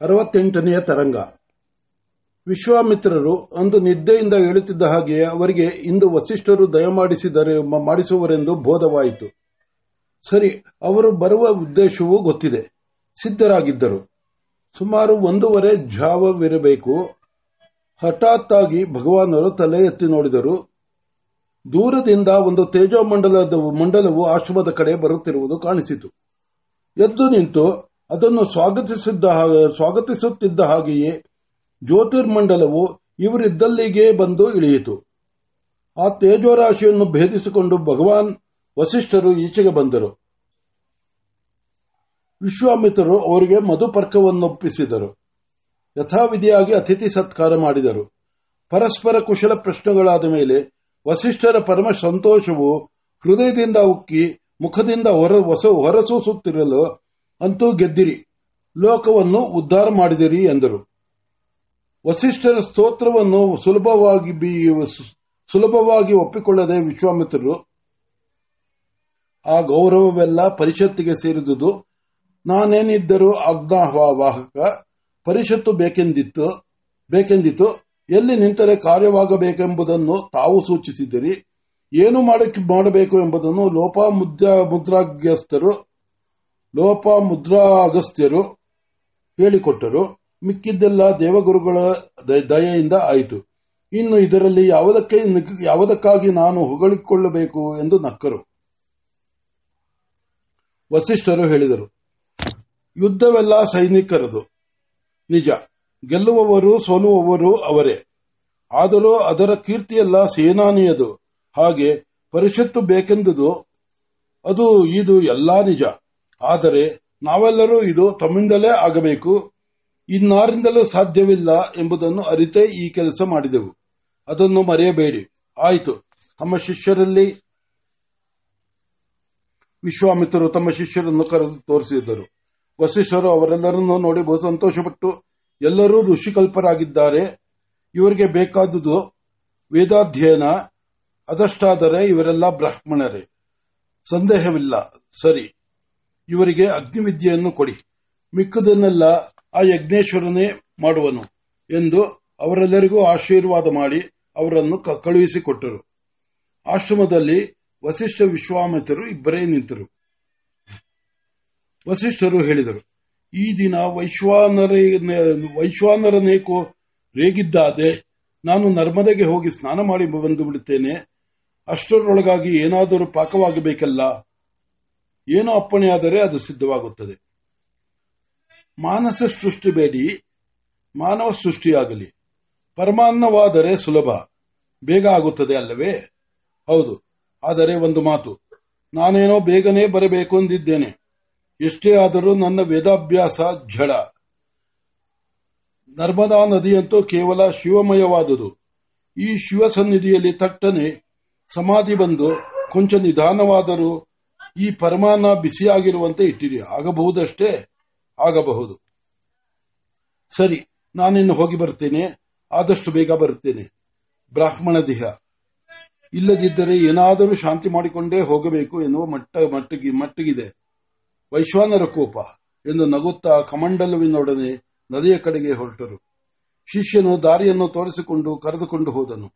ಅರವತ್ತೆಂಟನೆಯ ತರಂಗ. ವಿಶ್ವಾಮಿತ್ರರು ಅಂದು ನಿದ್ದೆಯಿಂದ ಹೇಳುತ್ತಿದ್ದ ಹಾಗೆಯೇ ಅವರಿಗೆ ಇಂದು ವಸಿಷ್ಠರು ದಯಮಾಡಿಸಿದರೆ ಮಾಡಿಸುವರೆಂದು ಬೋಧವಾಯಿತು. ಸರಿ, ಅವರು ಬರುವ ಉದ್ದೇಶವೂ ಗೊತ್ತಿದೆ. ಸಿದ್ಧರಾಗಿದ್ದರು. ಸುಮಾರು ಒಂದೂವರೆ ಜಾವವಿರಬೇಕು ಹಠಾತ್ತಾಗಿ ಭಗವಾನರು ತಲೆ ಎತ್ತಿ ನೋಡಿದರು. ದೂರದಿಂದ ಒಂದು ತೇಜೋಮಂಡಲದ, ಮಂಡಲವು ಆಶ್ರಮದ ಕಡೆ ಬರುತ್ತಿರುವುದು ಕಾಣಿಸಿತು. ಎದ್ದು ನಿಂತು ಅದನ್ನು ಸ್ವಾಗತಿಸಿದ್ದ ಸ್ವಾಗತಿಸುತ್ತಿದ್ದ ಹಾಗೆಯೇ ಜ್ಯೋತಿರ್ಮಂಡಲವು ಇವರಿದ್ದಲ್ಲಿಗೆ ಬಂದು ಇಳಿಯಿತು. ಆ ತೇಜೋರಾಶಿಯನ್ನು ಭೇದಿಸಿಕೊಂಡು ಭಗವಾನ್ ವಸಿಷ್ಠರು ಈಚೆಗೆ ಬಂದರು. ವಿಶ್ವಾಮಿತ್ರರು ಅವರಿಗೆ ಮಧುಪರ್ಕವನ್ನೊಪ್ಪಿಸಿದರು. ಯಥಾವಿಧಿಯಾಗಿ ಅತಿಥಿ ಸತ್ಕಾರ ಮಾಡಿದರು. ಪರಸ್ಪರ ಕುಶಲ ಪ್ರಶ್ನೆಗಳಾದ ಮೇಲೆ ವಸಿಷ್ಠರ ಪರಮ ಸಂತೋಷವು ಹೃದಯದಿಂದ ಉಕ್ಕಿ ಮುಖದಿಂದ ಹೊರ ಹೊರಸೂಸುತ್ತಿರಲು ಅಂತೂ ಗೆದ್ದಿರಿ. ಲೋಕವನ್ನು ಉದ್ಧಾರ ಮಾಡಿದಿರಿ ಎಂದರು. ವಸಿಷ್ಠರ ಸ್ತೋತ್ರವನ್ನು ಸುಲಭವಾಗಿ ಸುಲಭವಾಗಿ ಒಪ್ಪಿಕೊಳ್ಳದೆ ವಿಶ್ವಾಮಿತ್ರರು, ಆ ಗೌರವವೆಲ್ಲ ಪರಿಷತ್ತಿಗೆ ಸೇರಿದುದು. ನಾನೇನಿದ್ದರೂ ಆಜ್ಞಾವಾಹಕ ಪರಿಷತ್ತು ಬೇಕೆಂದಿತ್ತು, ಬೇಕೆಂದಿತು, ಎಲ್ಲಿ ನಿಂತರೆ ಕಾರ್ಯವಾಗಬೇಕೆಂಬುದನ್ನು ತಾವು ಸೂಚಿಸಿದಿರಿ. ಏನು ಮಾಡಬೇಕು ಎಂಬುದನ್ನು ಲೋಪ ಮುದ್ರಾಗ್ಯಸ್ಥರು ಲೋಪಾಮುದ್ರಾ ಅಗಸ್ತ್ಯರು ಹೇಳಿಕೊಟ್ಟರು, ಮಿಕ್ಕಿದ್ದೆಲ್ಲ ದೇವಗುರುಗಳ ದಯೆಯಿಂದ ಆಯಿತು. ಇನ್ನು ಇದರಲ್ಲಿ ಯಾವುದಕ್ಕೆ, ಯಾವುದಕ್ಕಾಗಿ ನಾನು ಹೊಗಳಿಕೊಳ್ಳಬೇಕು ಎಂದು ನಕ್ಕರು. ವಸಿಷ್ಠರು ಹೇಳಿದರು, ಯುದ್ಧವೆಲ್ಲ ಸೈನಿಕರದು. ನಿಜ, ಗೆಲ್ಲುವವರು ಸೋಲುವವರು ಅವರೇ. ಆದರೂ ಅದರ ಕೀರ್ತಿಯೆಲ್ಲ ಸೇನಾನಿಯದು. ಹಾಗೆ ಪರಿಷತ್ತು ಬೇಕೆಂದುದು, ಅದು, ಇದು ಎಲ್ಲಾ ನಿಜ. ಆದರೆ ನಾವೆಲ್ಲರೂ ಇದು ತಮ್ಮಿಂದಲೇ ಆಗಬೇಕು, ಇನ್ನಾರಿಂದಲೂ ಸಾಧ್ಯವಿಲ್ಲ ಎಂಬುದನ್ನು ಅರಿತೇ ಈ ಕೆಲಸ ಮಾಡಿದೆವು. ಅದನ್ನು ಮರೆಯಬೇಡಿ. ಆಯಿತು. ತಮ್ಮ ಶಿಷ್ಯರಲ್ಲಿ ವಿಶ್ವಾಮಿತ್ರರು ತಮ್ಮ ಶಿಷ್ಯರನ್ನು ಕರೆದು ತೋರಿಸಿದ್ದರು ವಸಿಷ್ಠರು ಅವರೆಲ್ಲರನ್ನು ನೋಡಿ ಬಹು ಸಂತೋಷಪಟ್ಟು ಎಲ್ಲರೂ ಋಷಿಕಲ್ಪರಾಗಿದ್ದಾರೆ. ಇವರಿಗೆ ಬೇಕಾದುದು ವೇದಾಧ್ಯಯನ, ಅದಷ್ಟಾದರೆ ಇವರೆಲ್ಲ ಬ್ರಾಹ್ಮಣರೇ. ಸಂದೇಹವಿಲ್ಲ. ಸರಿ. ಇವರಿಗೆ ಅಗ್ನಿವಿದ್ಯೆಯನ್ನು ಕೊಡಿ. ಮಿಕ್ಕದನ್ನೆಲ್ಲ ಆ ಯಜ್ಞೇಶ್ವರನೇ ಮಾಡುವನು ಎಂದು ಅವರೆಲ್ಲರಿಗೂ ಆಶೀರ್ವಾದ ಮಾಡಿ ಅವರನ್ನು ಕಳುಹಿಸಿಕೊಟ್ಟರು. ಆಶ್ರಮದಲ್ಲಿ ವಸಿಷ್ಠ ವಿಶ್ವಾಮಿತ್ರರು ಇಬ್ಬರೇ ನಿಂತರು. ವಸಿಷ್ಠರು ಹೇಳಿದರು, ಈ ದಿನ ವೈಶ್ವಾನರೇ ರೇಗಿದ್ದಾದೆ, ನಾನು ನರ್ಮದೆಗೆ ಹೋಗಿ ಸ್ನಾನ ಮಾಡಿ ಬಂದು ಬಿಡುತ್ತೇನೆ. ಅಷ್ಟರೊಳಗಾಗಿ ಏನಾದರೂ ಪಾಕವಾಗಬೇಕಲ್ಲ. ಏನೋ ಅಪ್ಪಣೆಯಾದರೆ ಅದು ಸಿದ್ಧವಾಗುತ್ತದೆ. ಮಾನಸ ಸೃಷ್ಟಿ ಬೇಡಿ, ಮಾನವ ಸೃಷ್ಟಿಯಾಗಲಿ. ಪರಮಾನ್ನವಾದರೆ ಸುಲಭ, ಬೇಗ ಆಗುತ್ತದೆ ಅಲ್ಲವೇ? ಹೌದು, ಆದರೆ ಒಂದು ಮಾತು, ನಾನೇನೋ ಬೇಗನೆ ಬರಬೇಕು ಅಂದಿದ್ದೇನೆ. ಎಷ್ಟೇ ಆದರೂ ನನ್ನ ವೇದಾಭ್ಯಾಸ ಝಡ. ನರ್ಮದಾ ನದಿಯಂತೂ ಕೇವಲ ಶಿವಮಯವಾದುದು. ಈ ಶಿವ ಸನ್ನಿಧಿಯಲ್ಲಿ ತಟ್ಟನೆ, ಸಮಾಧಿ ಬಂದು ಕೊಂಚ ನಿಧಾನವಾದರೂ ಈ ಪರಮಾನ ಬಿಸಿಯಾಗಿರುವಂತೆ ಇಟ್ಟಿರಿ. ಆಗಬಹುದಷ್ಟೇ? ಆಗಬಹುದು. ಸರಿ, ನಾನಿನ್ನು ಹೋಗಿ ಬರ್ತೇನೆ. ಆದಷ್ಟು ಬೇಗ ಬರುತ್ತೇನೆ. ಬ್ರಾಹ್ಮಣ ದೇಹ. ಇಲ್ಲದಿದ್ದರೆ ಏನಾದರೂ ಶಾಂತಿ ಮಾಡಿಕೊಂಡೇ ಹೋಗಬೇಕು ಎನ್ನುವ ಮಟ್ಟ, ಮಟ್ಟಿಗೆ, ಮಟ್ಟಿಗಿದೆ. ವೈಶ್ವಾನರ ಕೋಪ ಎಂದು ನಗುತ್ತಾ ಕಮಂಡಲುವಿನೊಡನೆ ನದಿಯ ಕಡೆಗೆ ಹೊರಟರು. ಶಿಷ್ಯನು ದಾರಿಯನ್ನು ತೋರಿಸಿಕೊಂಡು ಕರೆದುಕೊಂಡು ಹೋದನು.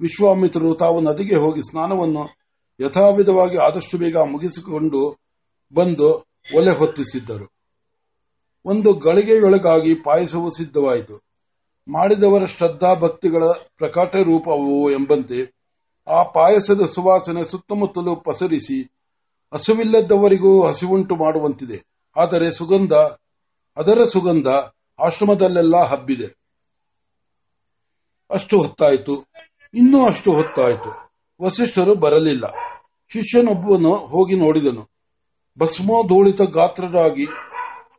ವಿಶ್ವಾಮಿತ್ರರು ತಾವು ನದಿಗೆ ಹೋಗಿ ಸ್ನಾನವನ್ನು ಯಥಾವಿಧವಾಗಿ ಆದಷ್ಟು ಬೇಗ ಮುಗಿಸಿಕೊಂಡು ಬಂದು ಒಲೆ ಹೊತ್ತಿಸಿದ್ದರು. ಒಂದು ಗಳಿಗೆಯೊಳಗಾಗಿ ಪಾಯಸವು ಸಿದ್ಧವಾಯಿತು. ಮಾಡಿದವರ ಶ್ರದ್ಧಾ ಭಕ್ತಿಗಳ ಪ್ರಕಾಟ ರೂಪವು ಎಂಬಂತೆ ಆ ಪಾಯಸದ ಸುವಾಸನೆ ಸುತ್ತಮುತ್ತಲೂ ಪಸರಿಸಿ ಹಸುವಿಲ್ಲದವರಿಗೂ ಹಸಿವುಂಟು ಮಾಡುವಂತಿದೆ. ಆದರೆ ಸುಗಂಧ, ಅದರ ಸುಗಂಧ ಆಶ್ರಮದಲ್ಲೆಲ್ಲ ಹಬ್ಬಿದೆ. ಅಷ್ಟು ಹೊತ್ತಾಯಿತು. ಇನ್ನೂ ಅಷ್ಟು ಹೊತ್ತಾಯಿತು. ವಸಿಷ್ಠರು ಬರಲಿಲ್ಲ. ಶಿಷ್ಯನೊಬ್ಬನು ಹೋಗಿ ನೋಡಿದನು. ಭಸ್ಮೋಧೂಳಿತ ಗಾತ್ರರಾಗಿ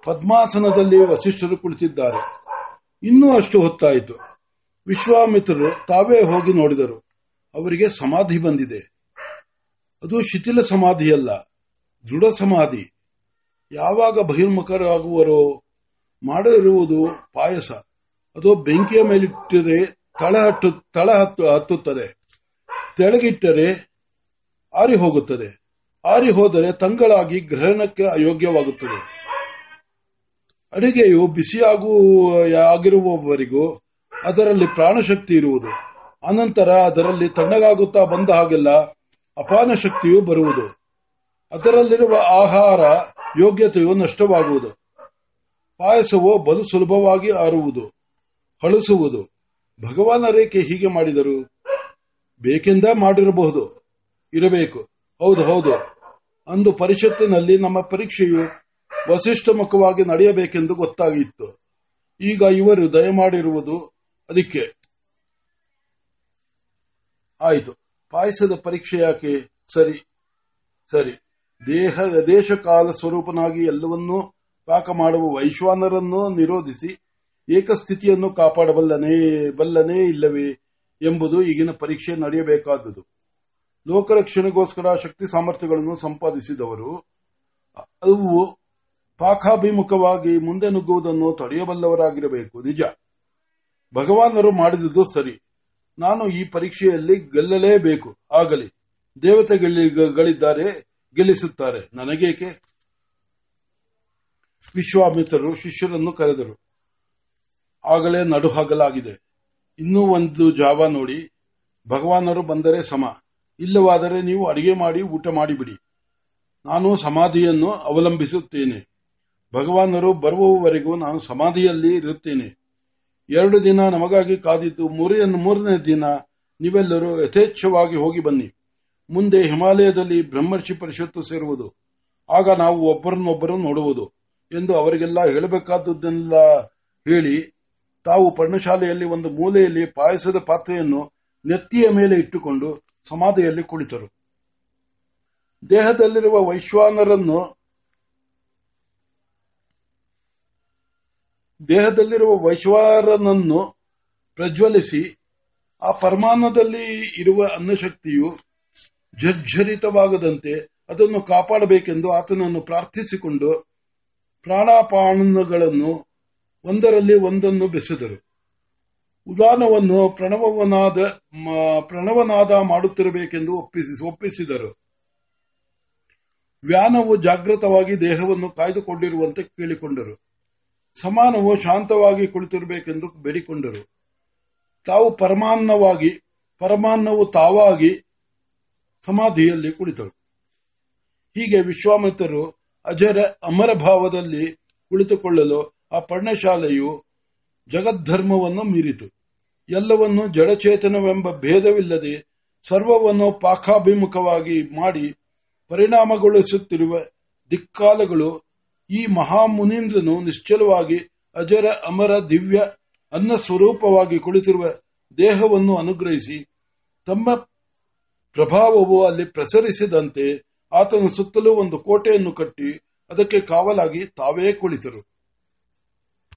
ಪದ್ಮಾಸನದಲ್ಲಿ ವಸಿಷ್ಠರು ಕುಳಿತಿದ್ದಾರೆ. ಇನ್ನೂ ಅಷ್ಟು ಹೊತ್ತಾಯಿತು. ವಿಶ್ವಾಮಿತ್ರರು ತಾವೇ ಹೋಗಿ ನೋಡಿದರು. ಅವರಿಗೆ ಸಮಾಧಿ ಬಂದಿದೆ. ಅದು ಶಿಥಿಲ ಸಮಾಧಿಯಲ್ಲ, ದೃಢ ಸಮಾಧಿ. ಯಾವಾಗ ಬಹಿರ್ಮುಖರಾಗುವರೋ ಮಾಡಿರುವುದು ಪಾಯಸ. ಅದು ಬೆಂಕಿಯ ಮೇಲಿಟ್ಟರೆ ತಳ ಹತ್ತು ತಳ ಹತ್ತು, ಹತ್ತುತ್ತದೆ. ತೆಳಗಿಟ್ಟರೆ ಆರಿ ಹೋಗುತ್ತದೆ. ಆರಿ ಹೋದರೆ ತಂಗಳಾಗಿ ಗ್ರಹಣಕ್ಕೆ ಅಯೋಗ್ಯವಾಗುತ್ತದೆ. ಅಡಿಗೆಯು ಬಿಸಿಯಾಗು ಆಗಿರುವವರೆಗೂ ಅದರಲ್ಲಿ ಪ್ರಾಣಶಕ್ತಿ ಇರುವುದು. ಅನಂತರ ಅದರಲ್ಲಿ ತಣ್ಣಗಾಗುತ್ತಾ ಬಂದ ಹಾಗೆಲ್ಲ ಅಪಾನ ಶಕ್ತಿಯು ಬರುವುದು. ಅದರಲ್ಲಿರುವ ಆಹಾರ ಯೋಗ್ಯತೆಯು ನಷ್ಟವಾಗುವುದು. ಪಾಯಸವು ಬಲು ಸುಲಭವಾಗಿ ಆರುವುದು, ಹಳಸುವುದು. ಭಗವಾನರೇಕೆ ಹೀಗೆ ಮಾಡಿದರು. ಬೇಕೆಂದ ಮಾಡಿರಬಹುದು. ಇರಬೇಕು. ಹೌದು ಹೌದು. ಅಂದು ಪರಿಷತ್ತಿನಲ್ಲಿ ನಮ್ಮ ಪರೀಕ್ಷೆಯು ವಸಿಷ್ಠ ಮುಖವಾಗಿ ನಡೆಯಬೇಕೆಂದು ಗೊತ್ತಾಗಿತ್ತು. ಈಗ ಇವರು ದಯಮಾಡಿರುವುದು ಅದಕ್ಕೆ. ಆಯಿತು. ಪಾಯಸದ ಪರೀಕ್ಷೆ ಯಾಕೆ? ಸರಿ. ಸರಿ. ದೇಹ, ದೇಶಕಾಲ ಸ್ವರೂಪನಾಗಿ ಎಲ್ಲವನ್ನೂ ಪಾಕ ಮಾಡುವ ವೈಶ್ವಾನರನ್ನು ನಿರೋಧಿಸಿ ಏಕಸ್ಥಿತಿಯನ್ನು ಕಾಪಾಡಬಲ್ಲನೇ, ಬಲ್ಲನೇ ಇಲ್ಲವೇ ಎಂಬುದು ಈಗಿನ ಪರೀಕ್ಷೆ ನಡೆಯಬೇಕಾದುದು. ಲೋಕರಕ್ಷಣೆಗೋಸ್ಕರ ಶಕ್ತಿ ಸಾಮರ್ಥ್ಯಗಳನ್ನು ಸಂಪಾದಿಸಿದವರು, ಅವು ಪಾಕಾಭಿಮುಖವಾಗಿ ಮುಂದೆ ನುಗ್ಗುವುದನ್ನು ತಡೆಯಬಲ್ಲವರಾಗಿರಬೇಕು. ನಿಜ. ಭಗವಾನರು ಮಾಡಿದುದು ಸರಿ. ನಾನು ಈ ಪರೀಕ್ಷೆಯಲ್ಲಿ ಗೆಲ್ಲಲೇಬೇಕು. ಆಗಲಿ. ದೇವತೆಗಳಿದ್ದಾರೆ ಗೆಲ್ಲಿಸುತ್ತಾರೆ. ನನಗೇಕೆ? ವಿಶ್ವಾಮಿತ್ರರು, ಶಿಷ್ಯರನ್ನು ಕರೆದರು. ಆಗಲೇ ನಡುಹಗಲಾಗಿದೆ ಇನ್ನೂ ಒಂದು ಜಾವ ನೋಡಿ. ಭಗವಾನರು ಬಂದರೆ ಸಮ. ಇಲ್ಲವಾದರೆ ನೀವು ಅಡಿಗೆ ಮಾಡಿ ಊಟ ಮಾಡಿಬಿಡಿ. ನಾನು ಸಮಾಧಿಯನ್ನು ಅವಲಂಬಿಸುತ್ತೇನೆ. ಭಗವಾನರು ಬರುವವರೆಗೂ ನಾನು ಸಮಾಧಿಯಲ್ಲಿ ಇರುತ್ತೇನೆ. ಎರಡು ದಿನ ನಮಗಾಗಿ ಕಾದಿದ್ದು ಮೂರನೇ ಮೂರನೇ ದಿನ ನೀವೆಲ್ಲರೂ ಯಥೇಚ್ಛವಾಗಿ ಹೋಗಿ ಬನ್ನಿ. ಮುಂದೆ ಹಿಮಾಲಯದಲ್ಲಿ ಬ್ರಹ್ಮರ್ಷಿ ಪರಿಷತ್ತು ಸೇರುವುದು. ಆಗ ನಾವು ಒಬ್ಬರನ್ನೊಬ್ಬರು ನೋಡುವುದು ಎಂದು ಅವರಿಗೆಲ್ಲ ಹೇಳಬೇಕಾದದ್ದೆಲ್ಲ ಹೇಳಿ ತಾವು ಪರ್ಣಶಾಲೆಯಲ್ಲಿ ಒಂದು ಮೂಲೆಯಲ್ಲಿ ಪಾಯಸದ ಪಾತ್ರೆಯನ್ನು ನೆತ್ತಿಯ ಮೇಲೆ ಇಟ್ಟುಕೊಂಡು ಸಮಾಧಿಯಲ್ಲಿ ಕುಳಿತರು. ದೇಹದಲ್ಲಿರುವ ವೈಶ್ವಾನರನ್ನು ದೇಹದಲ್ಲಿರುವ ವೈಶ್ವಾನರನ್ನು ಪ್ರಜ್ವಲಿಸಿ ಆ ಪರಮಾನದಲ್ಲಿ ಇರುವ ಅನ್ನಶಕ್ತಿಯು ಜರ್ಜರಿತವಾಗದಂತೆ ಅದನ್ನು ಕಾಪಾಡಬೇಕೆಂದು ಆತನನ್ನು ಪ್ರಾರ್ಥಿಸಿಕೊಂಡು ಪ್ರಾಣಾಪಾನಗಳನ್ನು ಒಂದರಲ್ಲಿ ಒಂದನ್ನು ಬೆಸೆದರು. ಉದಾನವನ್ನು ಪ್ರಣವನಾದ ಪ್ರಣವನಾದ ಮಾಡುತ್ತಿರಬೇಕೆಂದು ಒಪ್ಪಿಸಿದರು. ವ್ಯಾನವು ಜಾಗೃತವಾಗಿ ದೇಹವನ್ನು ಕಾಯ್ದುಕೊಂಡಿರುವಂತೆ ಕೇಳಿಕೊಂಡರು. ಸಮಾನವು ಶಾಂತವಾಗಿ ಕುಳಿತಿರಬೇಕೆಂದು ಬೇಡಿಕೊಂಡರು. ತಾವು ಪರಮಾನ್ನವಾಗಿ, ಪರಮಾನ್ನವು ತಾವಾಗಿ ಸಮಾಧಿಯಲ್ಲಿ ಕುಳಿತರು. ಹೀಗೆ ವಿಶ್ವಾಮಿತ್ರರು ಅಜರ ಅಮರ ಭಾವದಲ್ಲಿ ಕುಳಿತುಕೊಳ್ಳಲು ಆ ಪರ್ಣಶಾಲೆಯು ಜಗದ್ಧರ್ಮವನ್ನು ಮೀರಿತು. ಎಲ್ಲವನ್ನು ಜಡಚೇತನವೆಂಬ ಭೇದವಿಲ್ಲದೆ ಸರ್ವವನ್ನು ಪಾಕಾಭಿಮುಖವಾಗಿ ಮಾಡಿ ಪರಿಣಾಮಗೊಳಿಸುತ್ತಿರುವ ದಿಕ್ಕಾಲಗಳು ಈ ಮಹಾಮುನೀಂದ್ರನು ನಿಶ್ಚಲವಾಗಿ ಅಜರ, ಅಮರ, ದಿವ್ಯ, ಅನ್ನ ಸ್ವರೂಪವಾಗಿ ಕುಳಿತಿರುವ ದೇಹವನ್ನು ಅನುಗ್ರಹಿಸಿ ತಮ್ಮ ಪ್ರಭಾವವು ಅಲ್ಲಿ ಪ್ರಸರಿಸಿದಂತೆ ಆತನ ಸುತ್ತಲೂ ಒಂದು ಕೋಟೆಯನ್ನು ಕಟ್ಟಿ ಅದಕ್ಕೆ ಕಾವಲಾಗಿ ತಾವೇ ಕುಳಿತರು.